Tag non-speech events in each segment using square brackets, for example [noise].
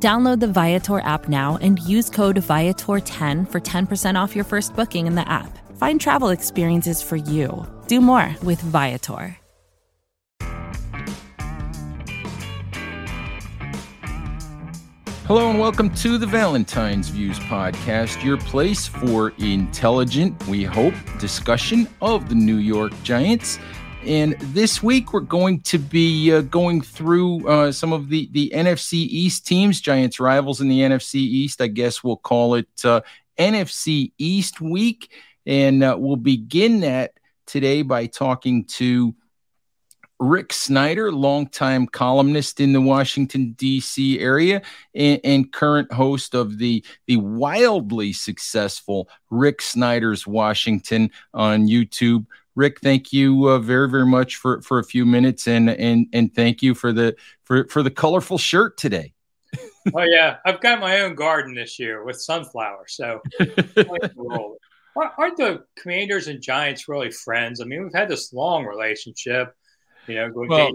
Download the Viator app now and use code Viator10 for 10% off your first booking in the app. Find travel experiences for you. Do more with Viator. Hello and welcome to the Valentine's Views podcast, your place for intelligent, we hope, discussion of the New York Giants. And this week we're going to be uh, going through uh, some of the the NFC East teams, Giants rivals in the NFC East. I guess we'll call it uh, NFC East week, and uh, we'll begin that today by talking to Rick Snider, longtime columnist in the Washington D.C. area and, and, current host of the the wildly successful Rick Snider's Washington on YouTube. Rick, thank you uh, very very much for for a few minutes and and and thank you for the for for the colorful shirt today. [laughs] oh yeah, I've got my own garden this year with sunflowers. So [laughs] aren't the Commanders and Giants really friends? I mean, we've had this long relationship you know, going well,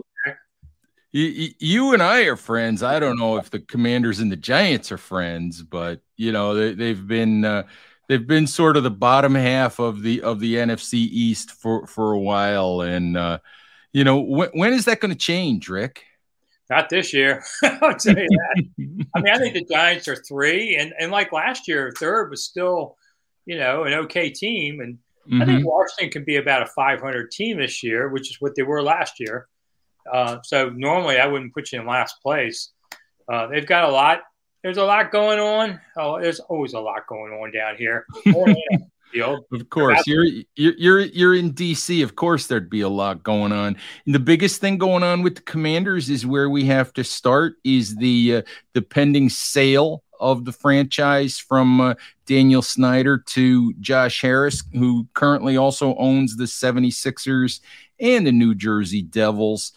you, you and I are friends. I don't know if the Commanders and the Giants are friends, but you know they, they've been uh, they've been sort of the bottom half of the of the NFC East for for a while, and uh, you know when, when is that going to change, Rick? Not this year. [laughs] I'll tell you that. I mean, I think the Giants are three, and and like last year, third was still, you know, an okay team, and Mm-hmm. I think mm-hmm. Washington can be about a 500 team this year, which is what they were last year. Uh, so normally I wouldn't put you in last place. Uh, they've got a lot. There's a lot going on. Oh, there's always a lot going on down here. [laughs] of course, you're, you're you're you're in DC. Of course, there'd be a lot going on. And the biggest thing going on with the Commanders is where we have to start is the uh, the pending sale of the franchise from uh, Daniel Snyder to Josh Harris, who currently also owns the 76ers and the New Jersey Devils.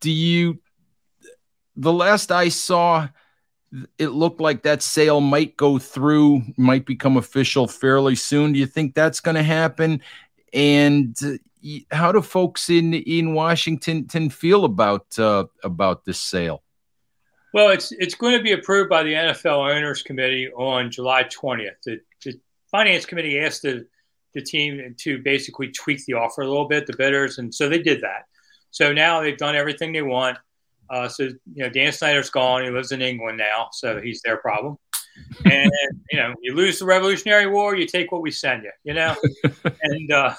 Do you, the last I saw, it looked like that sale might go through, might become official fairly soon. Do you think that's going to happen? And uh, how do folks in in Washington feel about uh, about this sale? Well, it's it's going to be approved by the NFL Owners Committee on July 20th. The, the Finance Committee asked the, the team to basically tweak the offer a little bit, the bidders, and so they did that. So now they've done everything they want. Uh, so you know, Dan Snyder's gone. He lives in England now, so he's their problem. [laughs] And you know, you lose the Revolutionary War, you take what we send you. You know, [laughs] and uh,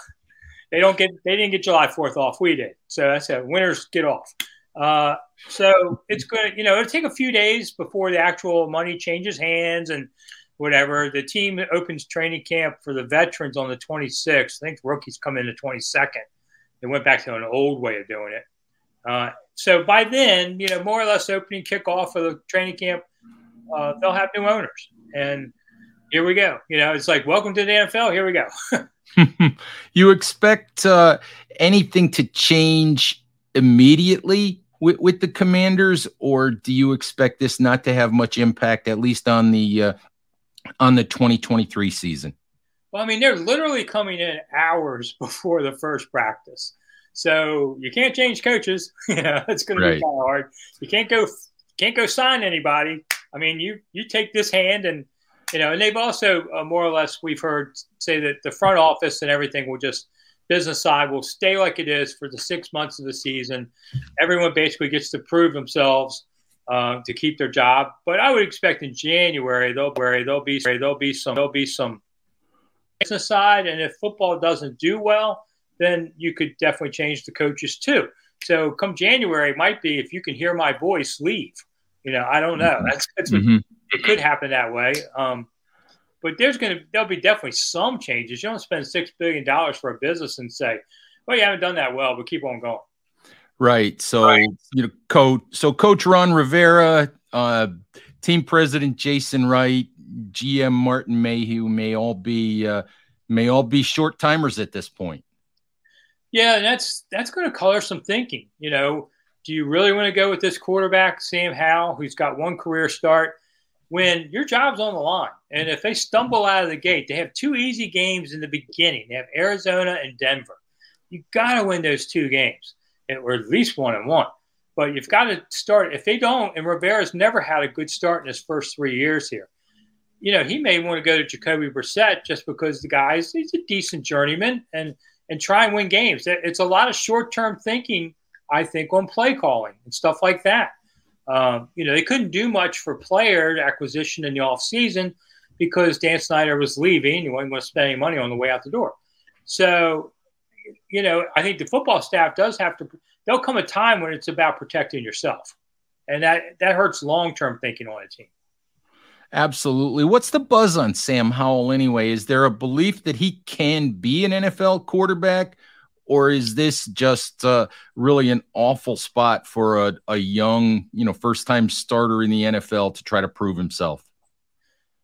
they don't get they didn't get July 4th off. We did. So that's it. Winners get off. Uh, so it's going to, you know, it'll take a few days before the actual money changes hands and whatever. The team opens training camp for the veterans on the 26th. I think rookies come in the 22nd. They went back to an old way of doing it. Uh, so by then, you know, more or less opening kickoff of the training camp, uh, they'll have new owners. And here we go. You know, it's like, welcome to the NFL. Here we go. [laughs] you expect uh, anything to change immediately with, with the Commanders, or do you expect this not to have much impact, at least on the uh, on the 2023 season? Well, I mean, they're literally coming in hours [laughs] before the first practice, so you can't change coaches. [laughs] you know, it's going right. to be kind of hard. You can't go can't go sign anybody. I mean, you you take this hand and you know, and they've also uh, more or less we've heard say that the front office and everything will just business side will stay like it is for the six months of the season. Everyone basically gets to prove themselves uh, to keep their job. But I would expect in January they'll there'll be there'll be some there'll be some business side, and if football doesn't do well, then you could definitely change the coaches too. So come January, might be if you can hear my voice, leave. You know, I don't know. Mm-hmm. That's, that's mm-hmm. it could happen that way. Um, but there's going to there'll be definitely some changes. You don't spend six billion dollars for a business and say, "Well, you haven't done that well, but keep on going." Right. So right. you know, coach. So Coach Ron Rivera, uh, team president Jason Wright, GM Martin Mayhew may all be uh, may all be short timers at this point. Yeah, and that's that's going to color some thinking. You know, do you really want to go with this quarterback, Sam Howell, who's got one career start, when your job's on the line? And if they stumble out of the gate, they have two easy games in the beginning. They have Arizona and Denver. You got to win those two games, or at least one and one. But you've got to start. If they don't, and Rivera's never had a good start in his first three years here, you know he may want to go to Jacoby Brissett just because the guy's he's a decent journeyman and and try and win games. It's a lot of short term thinking, I think, on play calling and stuff like that. Um, you know, they couldn't do much for player acquisition in the off season because Dan Snyder was leaving. He wasn't going to spend any money on the way out the door. So, you know, I think the football staff does have to there'll come a time when it's about protecting yourself. And that, that hurts long term thinking on a team. Absolutely. What's the buzz on Sam Howell anyway? Is there a belief that he can be an NFL quarterback, or is this just uh, really an awful spot for a, a young, you know, first time starter in the NFL to try to prove himself?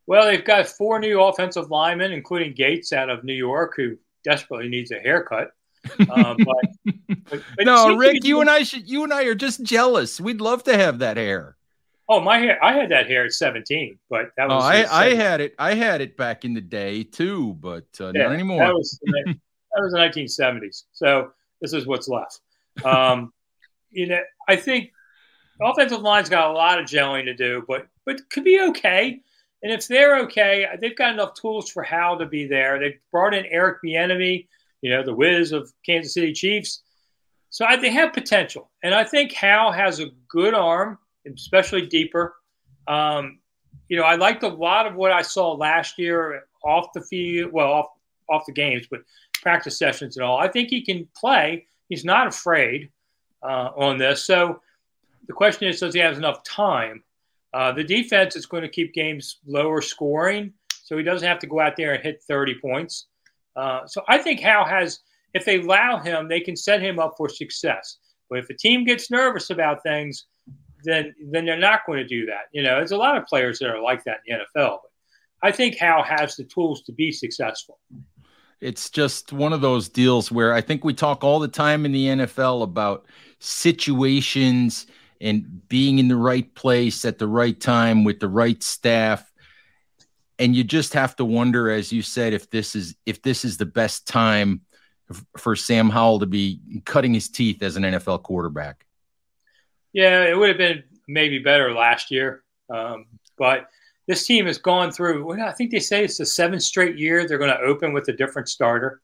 Well, they've got four new offensive linemen, including Gates out of New York, who desperately needs a haircut. [laughs] Uh, but, but, but no, Rick, you and I should you and I are just jealous. We'd love to have that hair. Oh, my hair! I had that hair at seventeen, but that was. Oh, I, I had it. I had it back in the day too, but uh, yeah, not anymore. That was [laughs] that was the nineteen seventies. So this is what's left. Um, you know, I think offensive line's got a lot of gelling to do, but but could be okay. And if they're okay, they've got enough tools for Howell to be there. They brought in Eric Bieniemy you know, the whiz of Kansas City Chiefs. So I, they have potential. And I think Howell has a good arm, especially deeper. Um, you know, I liked a lot of what I saw last year off the field, well, off, off the games, but practice sessions and all. I think he can play. He's not afraid uh, on this. So the question is, does he have enough time? Uh, the defense is going to keep games lower scoring, so he doesn't have to go out there and hit 30 points. Uh, so I think Howell has, if they allow him, they can set him up for success. But if a team gets nervous about things, then then they're not going to do that. You know, there's a lot of players that are like that in the NFL. I think Howell has the tools to be successful. It's just one of those deals where I think we talk all the time in the NFL about situations and being in the right place at the right time with the right staff and you just have to wonder, as you said, if this is if this is the best time for Sam Howell to be cutting his teeth as an NFL quarterback. Yeah, it would have been maybe better last year, um, but this team has gone through. Well, I think they say it's the seventh straight year they're going to open with a different starter.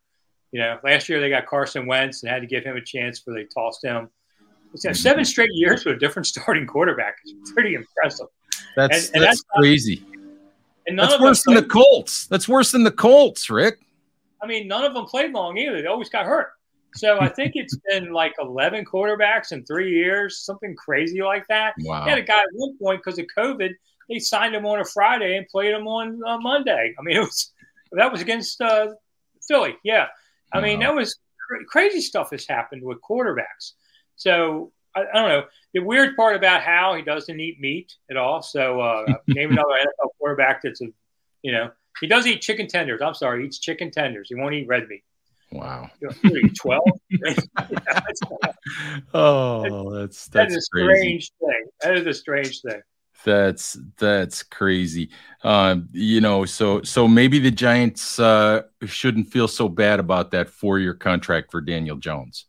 You know, last year they got Carson Wentz and had to give him a chance before they tossed him. seven straight years with a different [laughs] starting quarterback is pretty impressive. That's and, and that's, that's crazy. And That's worse than the Colts. That's worse than the Colts, Rick. I mean, none of them played long either. They always got hurt. So I think it's been like 11 quarterbacks in three years, something crazy like that. Wow. had a guy at one point because of COVID, they signed him on a Friday and played him on uh, Monday. I mean, [laughs] it was that was against uh, Philly. Yeah. I wow. mean, that was cr- crazy stuff has happened with quarterbacks. So I, I, don't know. The weird part about how he doesn't eat meat at all. So uh, [laughs] name another NFL quarterback that's a, you know, he does eat chicken tenders. I'm sorry, he eats chicken tenders. He won't eat red meat. Wow. Twelve. [laughs] [laughs] oh, that's that's, a strange thing. That is a strange thing. That's that's crazy. Um, you know, so so maybe the Giants uh, shouldn't feel so bad about that four-year contract for Daniel Jones.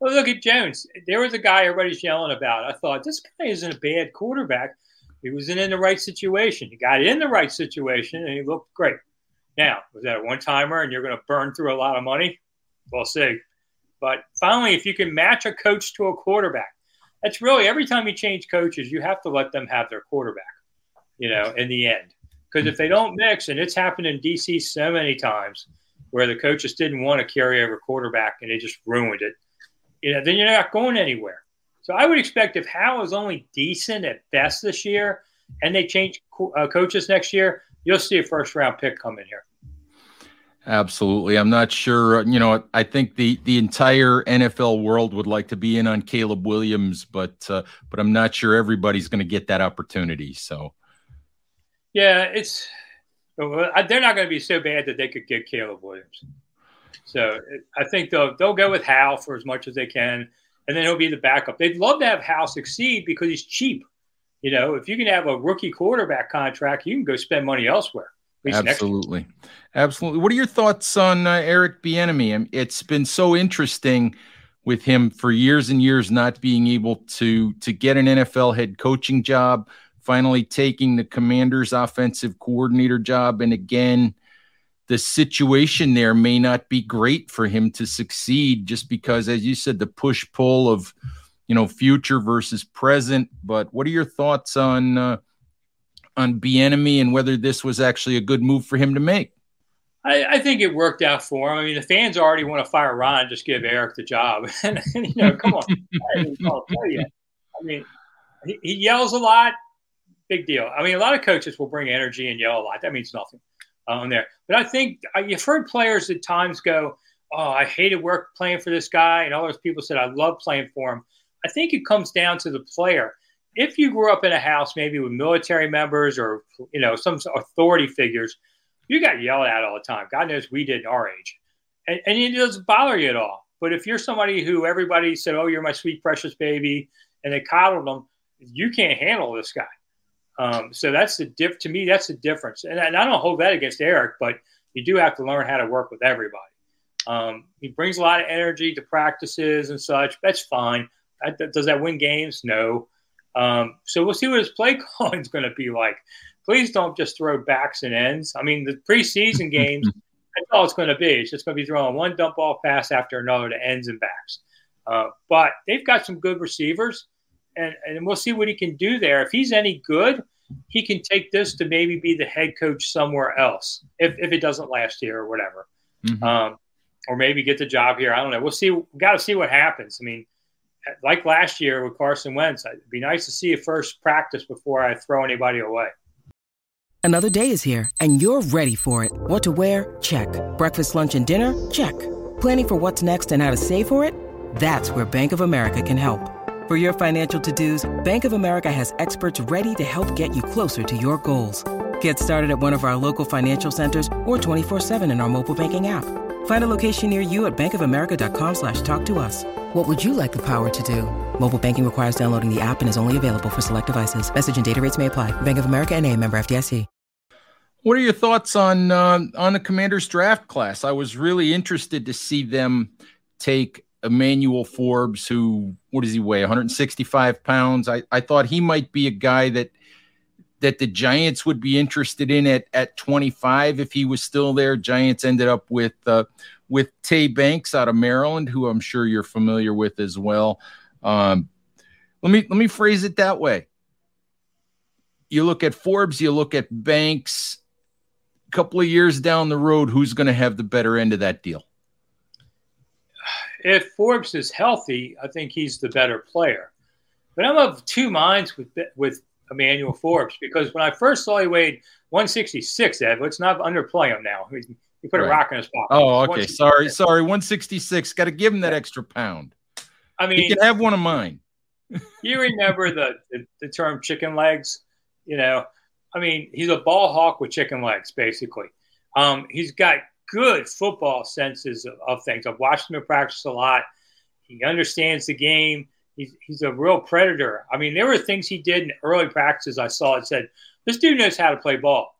Well, look at Jones. There was a guy everybody's yelling about. I thought this guy isn't a bad quarterback. He wasn't in the right situation. He got in the right situation and he looked great. Now, was that a one timer and you're going to burn through a lot of money? We'll see. But finally, if you can match a coach to a quarterback, that's really every time you change coaches, you have to let them have their quarterback, you know, in the end. Because if they don't mix, and it's happened in DC so many times where the coaches didn't want to carry over quarterback and they just ruined it you know, then you're not going anywhere. So I would expect if Howell is only decent at best this year, and they change co- uh, coaches next year, you'll see a first round pick come in here. Absolutely. I'm not sure. You know, I think the the entire NFL world would like to be in on Caleb Williams, but uh, but I'm not sure everybody's going to get that opportunity. So, yeah, it's they're not going to be so bad that they could get Caleb Williams. So I think they'll they'll go with Howell for as much as they can, and then he'll be the backup. They'd love to have Howell succeed because he's cheap. You know, if you can have a rookie quarterback contract, you can go spend money elsewhere. Absolutely, absolutely. What are your thoughts on uh, Eric Bieniemy? It's been so interesting with him for years and years not being able to to get an NFL head coaching job, finally taking the Commanders offensive coordinator job and again the situation there may not be great for him to succeed just because as you said the push pull of you know future versus present but what are your thoughts on uh, on Bieniemy and whether this was actually a good move for him to make I, I, think it worked out for him. I mean, the fans already want to fire Ron, just give Eric the job. [laughs] and, you know, come on. I, mean, I mean, he, he, yells a lot. Big deal. I mean, a lot of coaches will bring energy and yell a lot. That means nothing on there. But I think uh, you've heard players at times go, "Oh, I hated work playing for this guy," and all those people said, "I love playing for him." I think it comes down to the player. If you grew up in a house maybe with military members or you know some authority figures you got yelled at all the time. God knows we did in our age. And, and it doesn't bother you at all. But if you're somebody who everybody said, oh, you're my sweet, precious baby, and they coddled them, you can't handle this guy. Um, so that's the diff. To me, that's the difference. And, and, I don't hold that against Eric, but you do have to learn how to work with everybody. Um, he brings a lot of energy to practices and such. That's fine. Does that win games? No. Um, so we'll see what his play [laughs] calling is going to be like please don't just throw backs and ends. I mean, the preseason [laughs] games, that's all it's going to be. It's just going to be throwing one dump ball pass after another to ends and backs. Uh, but they've got some good receivers, and, and we'll see what he can do there. If he's any good, he can take this to maybe be the head coach somewhere else if, if it doesn't last here or whatever. Mm-hmm. Um, or maybe get the job here. I don't know. We'll see. We've got to see what happens. I mean, like last year with Carson Wentz, it'd be nice to see a first practice before I throw anybody away. Another day is here, and you're ready for it. What to wear? Check. Breakfast, lunch, and dinner? Check. Planning for what's next and how to save for it? That's where Bank of America can help. For your financial to-dos, Bank of America has experts ready to help get you closer to your goals. Get started at one of our local financial centers or 24-7 in our mobile banking app. Find a location near you at bankofamerica.com slash talk to us. What would you like the power to do? Mobile banking requires downloading the app and is only available for select devices. Message and data rates may apply. Bank of America and a member FDIC. What are your thoughts on uh, on the Commanders draft class? I was really interested to see them take Emmanuel Forbes, who what does he weigh? 165 pounds. I, I thought he might be a guy that that the Giants would be interested in at at 25 if he was still there. Giants ended up with uh, with Tay Banks out of Maryland, who I'm sure you're familiar with as well. Um, let me let me phrase it that way. You look at Forbes, you look at Banks. A couple of years down the road, who's going to have the better end of that deal? If Forbes is healthy, I think he's the better player. But I'm of two minds with with Emmanuel Forbes because when I first saw he weighed 166, Ed, let's not underplay him now. He put right. a rock in his pocket. Oh, okay. Sorry, sorry. 166. Got to give him that extra pound. I mean, you can have one of mine. [laughs] you remember the, the, the term chicken legs? You know, I mean, he's a ball hawk with chicken legs, basically. Um, he's got good football senses of, of, things. I've watched him practice a lot. He understands the game. He's, he's a real predator. I mean, there were things he did in early practices I saw and said, this dude knows how to play ball.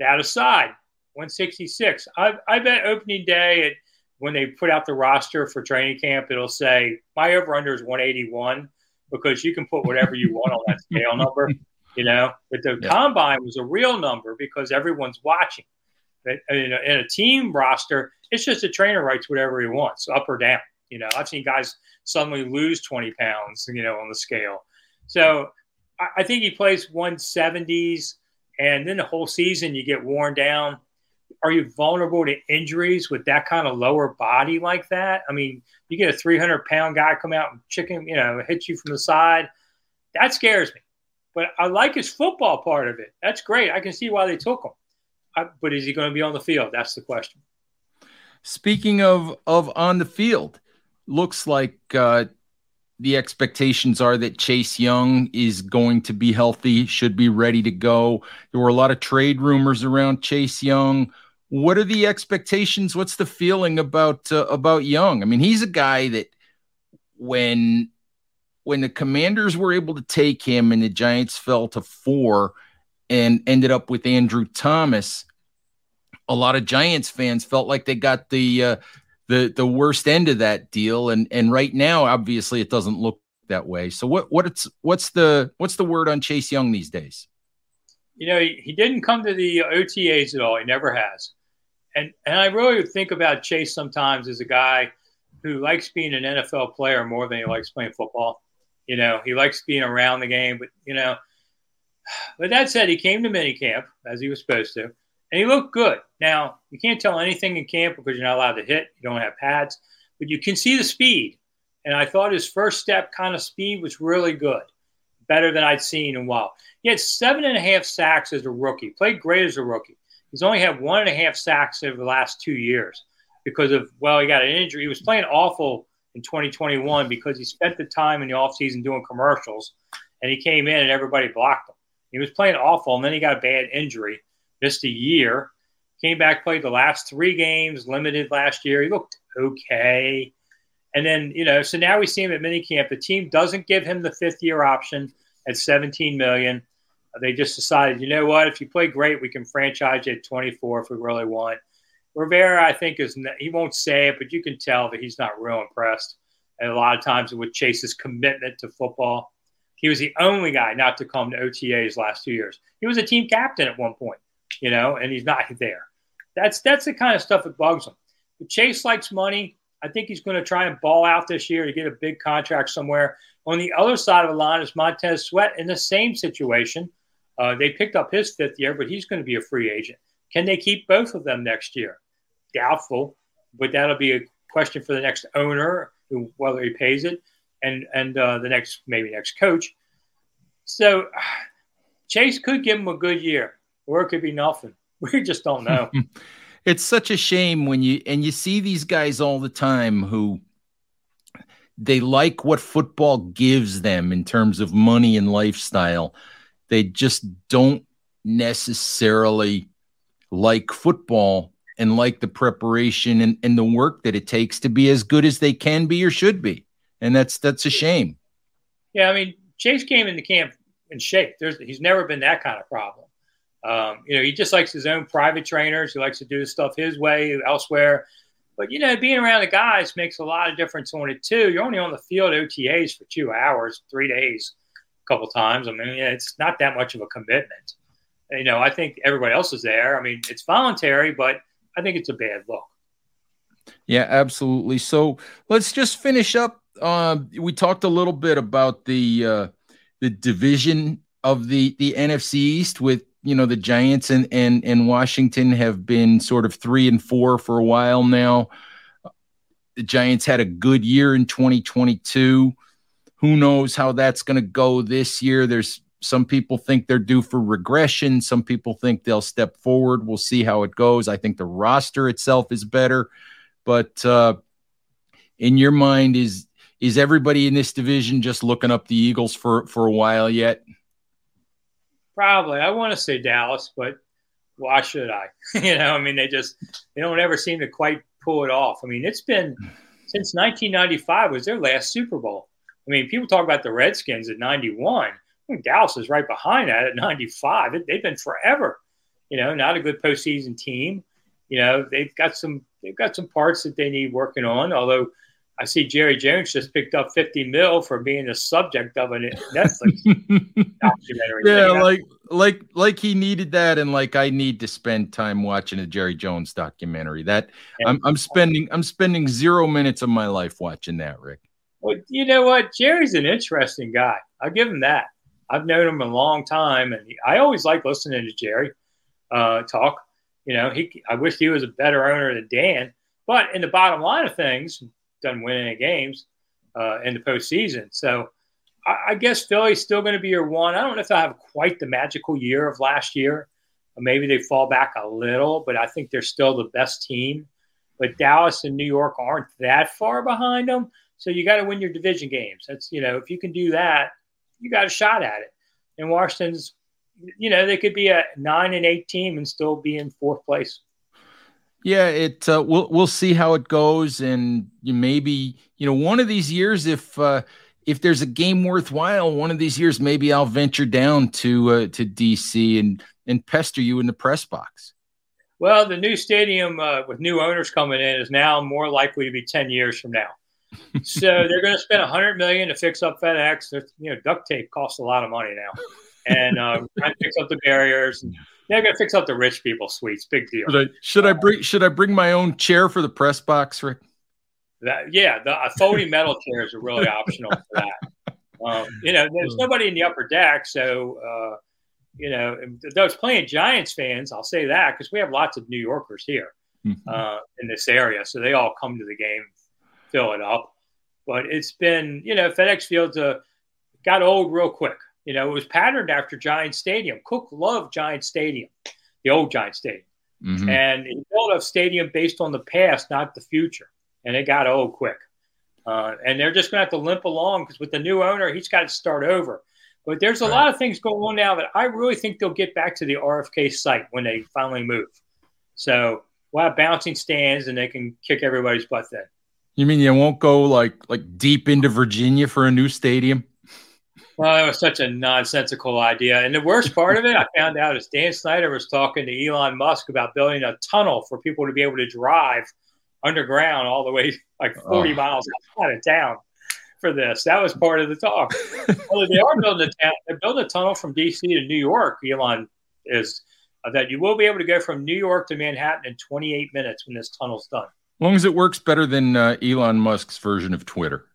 That aside, 166. I, I bet opening day at when they put out the roster for training camp, it'll say my over under is 181 because you can put whatever you want on that scale [laughs] number, you know. But the yeah. combine was a real number because everyone's watching. But uh, in a, in a team roster, it's just a trainer writes whatever he wants, up or down. You know, I've seen guys suddenly lose 20 pounds, you know, on the scale. So I, think he plays 170s, and then the whole season you get worn down are you vulnerable to injuries with that kind of lower body like that? I mean, you get a 300 pound guy come out and chicken, you know, hit you from the side. That scares me. But I like his football part of it. That's great. I can see why they took him. I, but is he going to be on the field? That's the question. Speaking of of on the field, looks like uh, the expectations are that Chase Young is going to be healthy, should be ready to go. There were a lot of trade rumors around Chase Young. What are the expectations? What's the feeling about uh, about Young? I mean, he's a guy that when when the Commanders were able to take him and the Giants fell to 4 and ended up with Andrew Thomas, a lot of Giants fans felt like they got the uh, the the worst end of that deal. And and right now obviously it doesn't look that way. So what what it's what's the what's the word on chase young these days? You know he, he didn't come to the otas at all. He never has. And and i really think about chase sometimes as a guy who likes being an nfl player more than he likes playing football. You know he likes being around the game but you know [sighs] but that said he came to minicamp as he was supposed to and he looked good. Now, you can't tell anything in camp because you're not allowed to hit. You don't have pads, but you can see the speed. And I thought his first step kind of speed was really good, better than I'd seen in a while. He had seven and a half sacks as a rookie, played great as a rookie. He's only had one and a half sacks over the last two years because of, well, he got an injury. He was playing awful in 2021 because he spent the time in the offseason doing commercials and he came in and everybody blocked him. He was playing awful and then he got a bad injury missed a year. Came back, played the last three games, limited last year. He looked okay. And then, you know, so now we see him at minicamp. The team doesn't give him the fifth year option at 17 million. Uh, they just decided, you know what, if you play great, we can franchise you at 24 if we really want. Rivera, I think, is he won't say it, but you can tell that he's not real impressed. And a lot of times with Chase's commitment to football, he was the only guy not to come to OTAs last two years. He was a team captain at one point you know, and he's not there. That's that's the kind of stuff that bugs him. But Chase likes money. I think he's going to try and ball out this year to get a big contract somewhere. On the other side of the line is Montez Sweat in the same situation. Uh, they picked up his fifth year, but he's going to be a free agent. Can they keep both of them next year? Doubtful, but that'll be a question for the next owner, whether he pays it, and and uh, the next maybe next coach. So [sighs] Chase could give him a good year or it could be nothing. [laughs] We just don't know. [laughs] it's such a shame when you and you see these guys all the time who they like what football gives them in terms of money and lifestyle. They just don't necessarily like football and like the preparation and, and the work that it takes to be as good as they can be or should be. And that's that's a shame. Yeah, I mean, Chase came into camp in shape. There's he's never been that kind of problem. Um, you know, he just likes his own private trainers. He likes to do stuff his way elsewhere. But you know, being around the guys makes a lot of difference on it too. You're only on the field OTAs for two hours, three days, a couple times. I mean, it's not that much of a commitment. You know, I think everybody else is there. I mean, it's voluntary, but I think it's a bad look. Yeah, absolutely. So let's just finish up. Uh, we talked a little bit about the uh, the division of the the NFC East with you know the Giants and and and Washington have been sort of three and four for a while now. The Giants had a good year in 2022. Who knows how that's going to go this year? There's some people think they're due for regression. Some people think they'll step forward. We'll see how it goes. I think the roster itself is better, but uh, in your mind, is is everybody in this division just looking up the Eagles for for a while yet? Probably. I want to say Dallas, but why should I? [laughs] you know, I mean, they just they don't ever seem to quite pull it off. I mean, it's been since 1995 was their last Super Bowl. I mean, people talk about the Redskins at 91. I think Dallas is right behind that at 95. It, they've been forever. You know, not a good postseason team. You know, they've got some they've got some parts that they need working on. Although I see Jerry Jones just picked up 50 mil for being the subject of a Netflix [laughs] documentary. Yeah, like like like he needed that, and like I need to spend time watching a Jerry Jones documentary. That and, I'm I'm spending I'm spending zero minutes of my life watching that, Rick. Well, you know what? Jerry's an interesting guy. I'll give him that. I've known him a long time, and he, I always like listening to Jerry uh, talk. You know, he I wish he was a better owner than Dan. But in the bottom line of things, doesn't win any games uh, in the postseason. So I, I guess Philly's still going to be your one. I don't know if they'll have quite the magical year of last year. Maybe they fall back a little, but I think they're still the best team. But Dallas and New York aren't that far behind them. So you got to win your division games. That's you know if you can do that, you got a shot at it. And Washington's, you know, they could be a nine and eight team and still be in fourth place. Yeah, it uh, we'll we'll see how it goes, and you maybe you know one of these years if uh, if there's a game worthwhile, one of these years maybe I'll venture down to uh, to DC and and pester you in the press box. Well, the new stadium uh, with new owners coming in is now more likely to be ten years from now. so [laughs] they're going to spend a hundred million to fix up FedEx. you know, duct tape costs a lot of money now, and [laughs] um, trying to fix up the barriers. They're going to fix up the rich people suites. Big deal. Should I, should I bring Should I bring my own chair for the press box, Rick? That, yeah, the folding metal chairs are really optional for that. Um, you know, there's hmm. nobody in the upper deck, so uh, you know, those playing Giants fans. I'll say that because we have lots of New Yorkers here mm-hmm. uh, in this area, so they all come to the game, fill it up. But it's been, you know, FedEx Field uh, got old real quick. You know, it was patterned after Giant Stadium. Cooke loved Giant Stadium, the old Giant Stadium, mm-hmm. and he built a stadium based on the past, not the future and it got old quick. Uh, and they're just going to have to limp along because with the new owner, he's got to start over. But there's a right. lot of things going on now that I really think they'll get back to the RFK site when they finally move. So we'll have bouncing stands and they can kick everybody's butt then. You mean you won't go like like deep into Virginia for a new stadium? Well, it was such a nonsensical idea. And the worst part of it, I found out, is Dan Snyder was talking to Elon Musk about building a tunnel for people to be able to drive – underground all the way like 40 oh. miles out of town for this. That was part of the talk. well, they are building a town. They're building a tunnel from DC to New York. Elon is uh, that you will be able to go from New York to Manhattan in 28 minutes when this tunnel's done. As long as it works better than uh, Elon Musk's version of Twitter.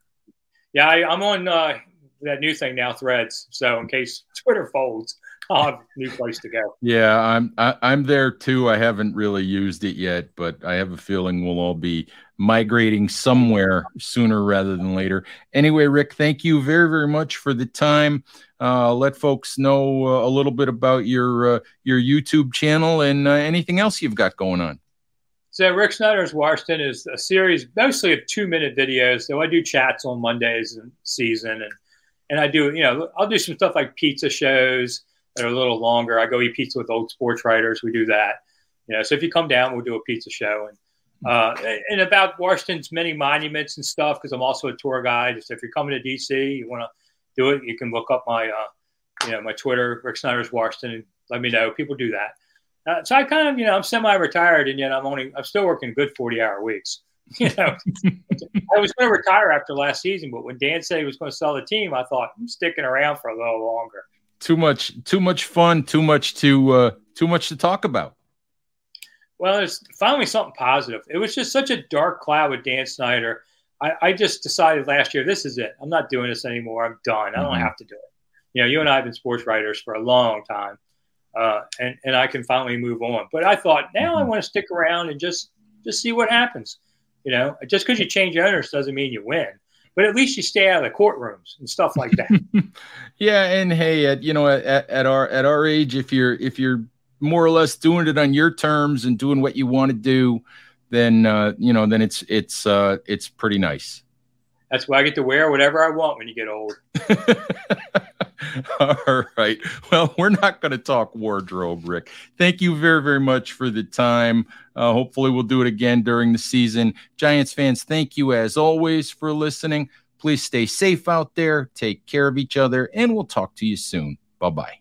Yeah, I, am on uh, that new thing now, Threads. So in case [laughs] Twitter folds, I'll have a new place to go. Yeah, I'm I, am i am there too. I haven't really used it yet, but I have a feeling we'll all be migrating somewhere sooner rather than later. Anyway, Rick, thank you very very much for the time. Uh, let folks know uh, a little bit about your uh, your YouTube channel and uh, anything else you've got going on. So Rick Snider's Washington is a series mostly of two minute videos. So I do chats on Mondays and season and and I do you know I'll do some stuff like pizza shows that are a little longer. I go eat pizza with old sports writers. We do that. You know, so if you come down, we'll do a pizza show and uh, and about Washington's many monuments and stuff because I'm also a tour guide. So if you're coming to DC, you want to do it, you can look up my uh, you know my Twitter, Rick Snider's Washington, and let me know. People do that. Uh, so I kind of you know I'm semi-retired and yet I'm only I'm still working good 40 hour weeks. [laughs] You know, I was going to retire after last season, but when Dan said he was going to sell the team, I thought I'm sticking around for a little longer. Too much too much fun too much to uh too much to talk about. Well it's finally something positive. It was just such a dark cloud with dan snyder. I, I just decided last year this is it. I'm not doing this anymore. I'm done. I don't mm-hmm. have to do it. You know you and i have been sports writers for a long time uh, and and i can finally move on. But i thought now mm-hmm. i want to stick around and just just see what happens you know just because you change owners doesn't mean you win but at least you stay out of the courtrooms and stuff like that. [laughs] yeah, and hey, at you know, at, at our at our age, if you're if you're more or less doing it on your terms and doing what you want to do, then uh, you know, then it's it's uh, it's pretty nice. That's why I get to wear whatever I want when you get old. [laughs] [laughs] All right. Well, we're not going to talk wardrobe, Rick. Thank you very, very much for the time. Uh, hopefully, we'll do it again during the season. Giants fans, thank you as always for listening. Please stay safe out there, take care of each other, and we'll talk to you soon. Bye bye.